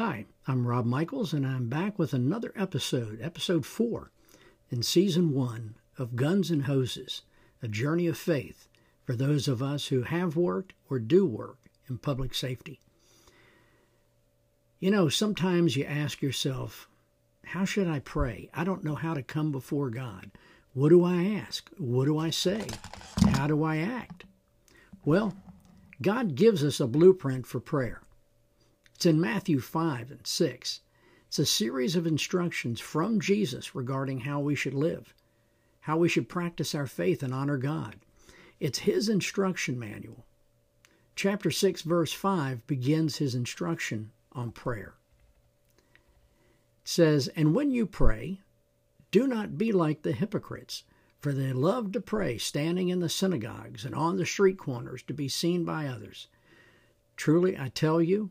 Hi, I'm Rob Michaels, and I'm back with another episode, episode four, in season one of Guns and Hoses A Journey of Faith for those of us who have worked or do work in public safety. You know, sometimes you ask yourself, how should I pray? I don't know how to come before God. What do I ask? What do I say? How do I act? Well, God gives us a blueprint for prayer. It's in Matthew 5 and 6. It's a series of instructions from Jesus regarding how we should live, how we should practice our faith and honor God. It's His instruction manual. Chapter 6, verse 5 begins His instruction on prayer. It says, And when you pray, do not be like the hypocrites, for they love to pray standing in the synagogues and on the street corners to be seen by others. Truly, I tell you,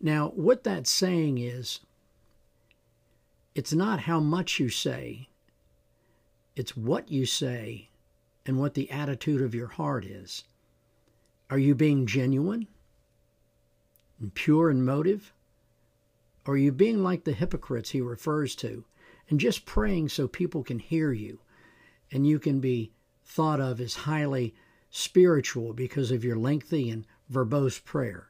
Now, what that's saying is it's not how much you say, it's what you say and what the attitude of your heart is. Are you being genuine and pure in motive? Or are you being like the hypocrites he refers to and just praying so people can hear you and you can be thought of as highly spiritual because of your lengthy and verbose prayer?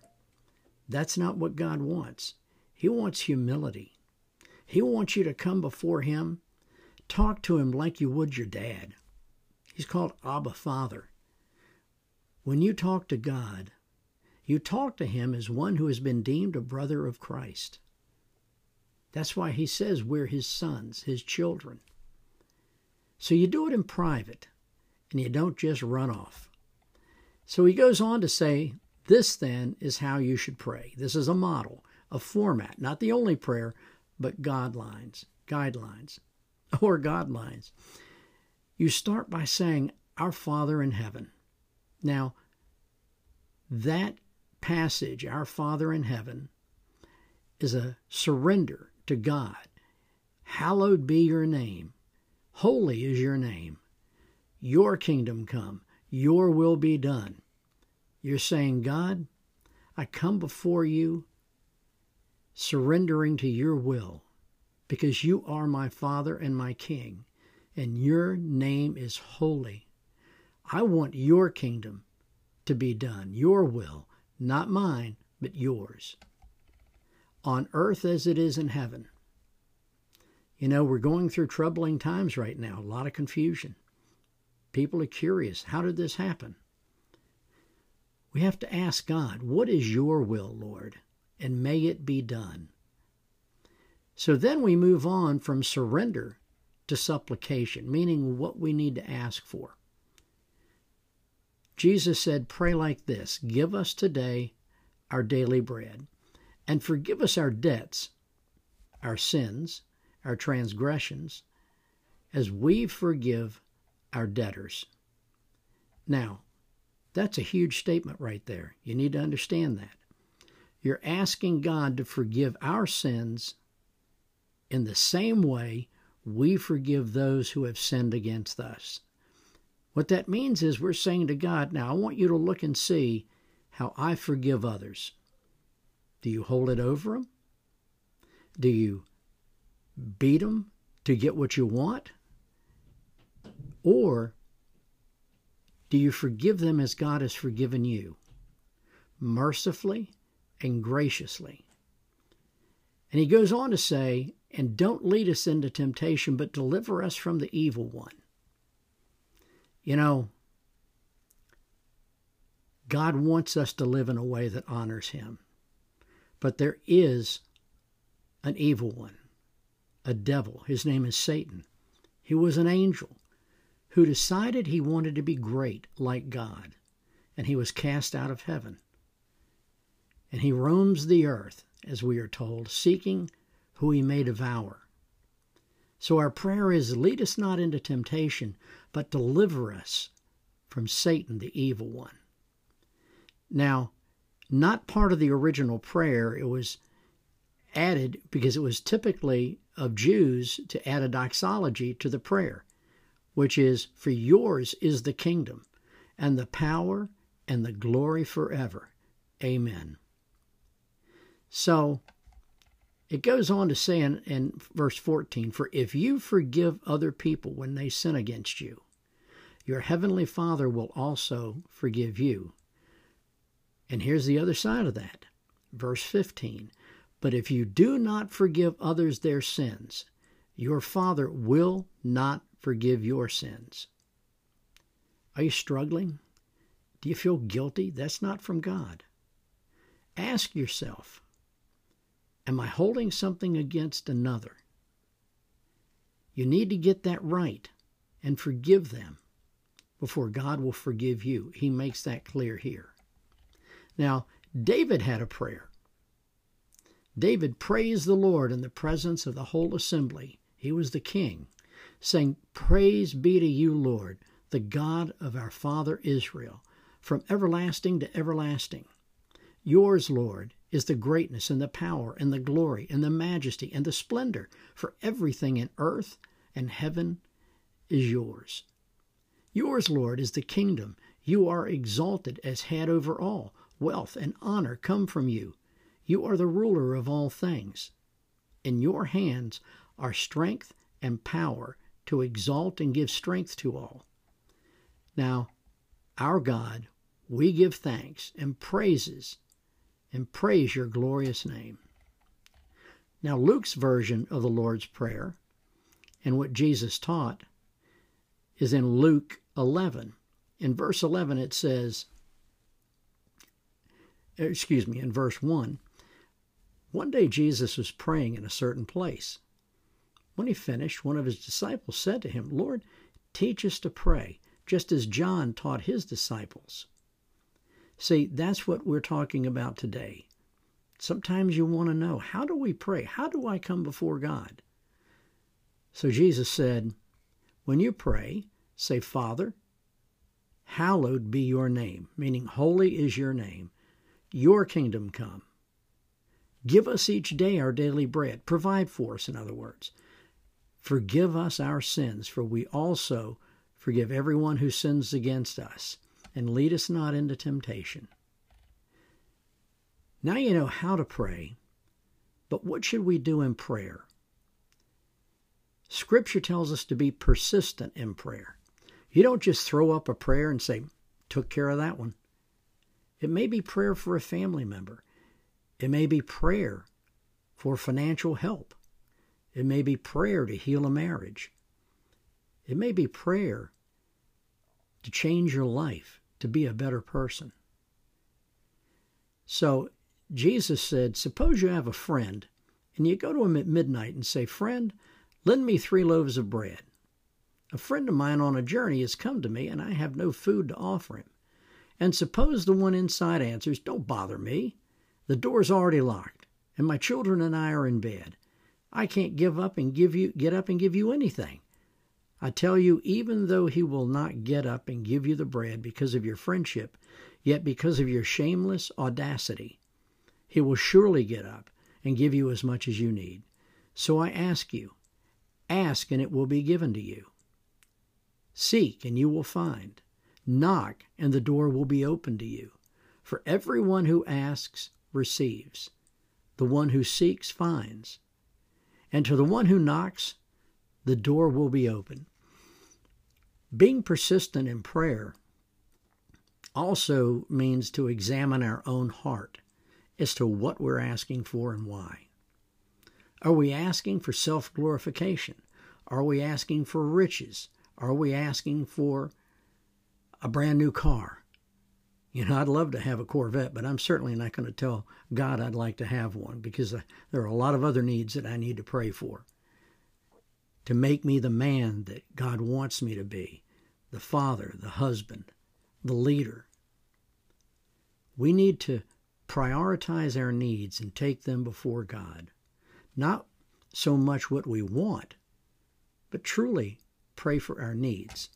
That's not what God wants. He wants humility. He wants you to come before Him, talk to Him like you would your dad. He's called Abba Father. When you talk to God, you talk to Him as one who has been deemed a brother of Christ. That's why He says we're His sons, His children. So you do it in private, and you don't just run off. So he goes on to say, this, then, is how you should pray. This is a model, a format, not the only prayer, but guidelines, guidelines, or guidelines. You start by saying, Our Father in heaven. Now, that passage, Our Father in heaven, is a surrender to God. Hallowed be your name. Holy is your name. Your kingdom come. Your will be done you're saying, God, I come before you surrendering to your will because you are my Father and my King, and your name is holy. I want your kingdom to be done, your will, not mine, but yours, on earth as it is in heaven. You know, we're going through troubling times right now, a lot of confusion. People are curious how did this happen? We have to ask God, What is your will, Lord? And may it be done. So then we move on from surrender to supplication, meaning what we need to ask for. Jesus said, Pray like this Give us today our daily bread, and forgive us our debts, our sins, our transgressions, as we forgive our debtors. Now, that's a huge statement right there. You need to understand that. You're asking God to forgive our sins in the same way we forgive those who have sinned against us. What that means is we're saying to God, now I want you to look and see how I forgive others. Do you hold it over them? Do you beat them to get what you want? Or do you forgive them as God has forgiven you? Mercifully and graciously. And he goes on to say, And don't lead us into temptation, but deliver us from the evil one. You know, God wants us to live in a way that honors him. But there is an evil one, a devil. His name is Satan. He was an angel who decided he wanted to be great like God, and he was cast out of heaven. and he roams the earth, as we are told, seeking who he may devour. So our prayer is lead us not into temptation, but deliver us from Satan, the evil one. Now, not part of the original prayer, it was added because it was typically of Jews to add a doxology to the prayer, which is, For yours is the kingdom, and the power, and the glory forever. Amen. So, it goes on to say in, in, verse 14 For if you forgive other people when they sin against you, your heavenly Father will also forgive you. And here's the other side of that. Verse 15 but if you do not forgive others their sins, your Father will not forgive your sins. Are you struggling? Do you feel guilty? That's not from God. Ask yourself Am I holding something against another? You need to get that right and forgive them before God will forgive you. He makes that clear here. Now, David had a prayer. David praised the Lord in the presence of the whole assembly. He was the king, saying, Praise be to you, Lord, the God of our father Israel, from everlasting to everlasting. Yours, Lord, is the greatness and the power and the glory and the majesty and the splendor, for everything in earth and heaven is yours. Yours, Lord, is the kingdom. You are exalted as head over all. Wealth and honor come from you. You are the ruler of all things. In your hands are strength and power to exalt and give strength to all. Now, our God, we give thanks and praises and praise your glorious name. Now, Luke's version of the Lord's Prayer and what Jesus taught is in Luke 11. In verse 11, it says, excuse me, in verse 1, one day Jesus was praying in a certain place. When he finished, one of his disciples said to him, Lord, teach us to pray, just as John taught his disciples. See, that's what we're talking about today. Sometimes you want to know how do we pray? How do I come before God? So Jesus said, When you pray, say, Father, hallowed be your name, meaning holy is your name. Your kingdom come. Give us each day our daily bread. Provide for us, in other words. Forgive us our sins, for we also forgive everyone who sins against us. And lead us not into temptation. Now you know how to pray, but what should we do in prayer? Scripture tells us to be persistent in prayer. You don't just throw up a prayer and say, took care of that one. It may be prayer for a family member. It may be prayer for financial help. It may be prayer to heal a marriage. It may be prayer to change your life, to be a better person. So Jesus said, Suppose you have a friend and you go to him at midnight and say, Friend, lend me three loaves of bread. A friend of mine on a journey has come to me and I have no food to offer him. And suppose the one inside answers, Don't bother me. The door's already locked, and my children and I are in bed. I can't give up and give you get up and give you anything. I tell you, even though he will not get up and give you the bread because of your friendship, yet because of your shameless audacity, he will surely get up and give you as much as you need. So I ask you, ask and it will be given to you. Seek and you will find. Knock and the door will be opened to you. For everyone who asks receives, the one who seeks finds, and to the one who knocks, the door will be open. Being persistent in prayer also means to examine our own heart as to what we're asking for and why. Are we asking for self glorification? Are we asking for riches? Are we asking for a brand new car? You know, I'd love to have a Corvette, but I'm certainly not going to tell God I'd like to have one because uh, there are a lot of other needs that I need to pray for to make me the man that God wants me to be the father, the husband, the leader. We need to prioritize our needs and take them before God. Not so much what we want, but truly pray for our needs.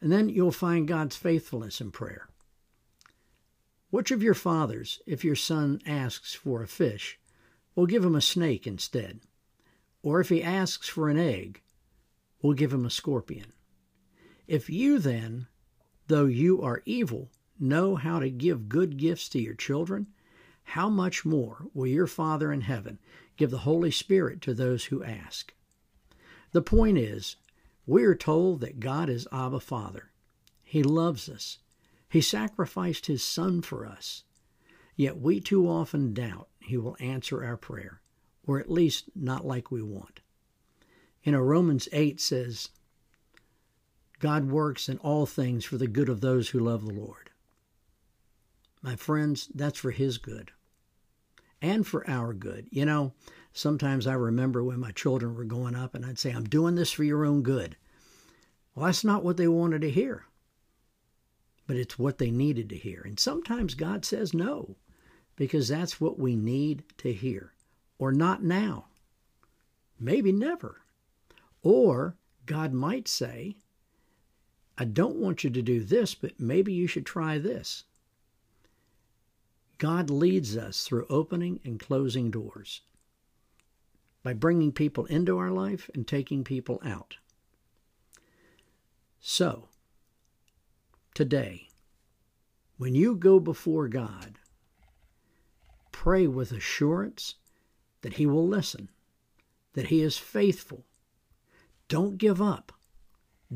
And then you'll find God's faithfulness in prayer. Which of your fathers, if your son asks for a fish, will give him a snake instead? Or if he asks for an egg, will give him a scorpion? If you then, though you are evil, know how to give good gifts to your children, how much more will your Father in heaven give the Holy Spirit to those who ask? The point is, we are told that God is Abba Father. He loves us. He sacrificed His Son for us. Yet we too often doubt He will answer our prayer, or at least not like we want. In a Romans 8 says, God works in all things for the good of those who love the Lord. My friends, that's for His good and for our good. You know, sometimes I remember when my children were growing up and I'd say, I'm doing this for your own good. Well, that's not what they wanted to hear, but it's what they needed to hear. And sometimes God says no, because that's what we need to hear. Or not now, maybe never. Or God might say, I don't want you to do this, but maybe you should try this. God leads us through opening and closing doors by bringing people into our life and taking people out. So, today, when you go before God, pray with assurance that He will listen, that He is faithful. Don't give up.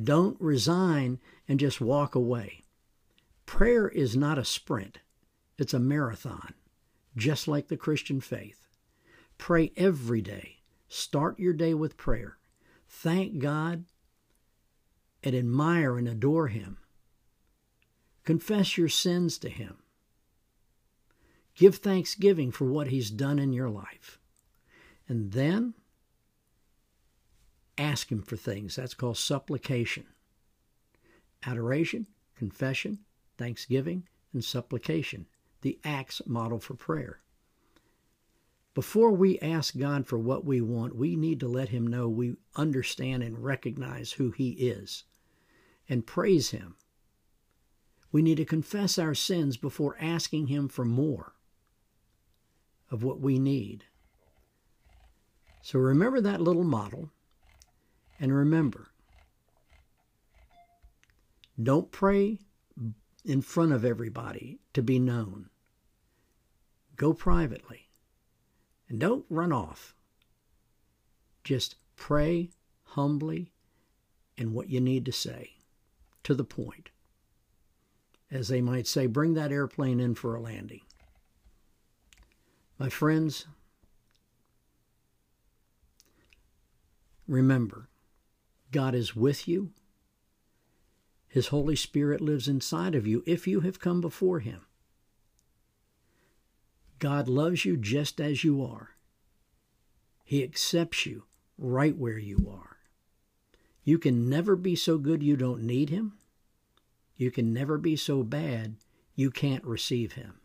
Don't resign and just walk away. Prayer is not a sprint. It's a marathon, just like the Christian faith. Pray every day. Start your day with prayer. Thank God and admire and adore Him. Confess your sins to Him. Give thanksgiving for what He's done in your life. And then ask Him for things. That's called supplication. Adoration, confession, thanksgiving, and supplication the Acts model for prayer. Before we ask God for what we want, we need to let Him know we understand and recognize who He is and praise Him. We need to confess our sins before asking Him for more of what we need. So remember that little model and remember don't pray in front of everybody to be known. Go privately. And don't run off. Just pray humbly and what you need to say, to the point. As they might say, bring that airplane in for a landing. My friends, remember, God is with you. His Holy Spirit lives inside of you if you have come before Him. God loves you just as you are. He accepts you right where you are. You can never be so good you don't need Him. You can never be so bad you can't receive Him.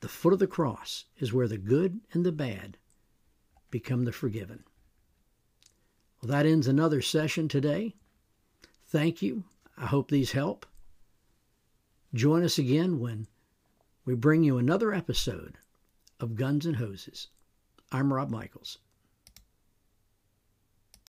The foot of the cross is where the good and the bad become the forgiven. Well, that ends another session today. Thank you. I hope these help. Join us again when we bring you another episode of Guns and Hoses. I'm Rob Michaels.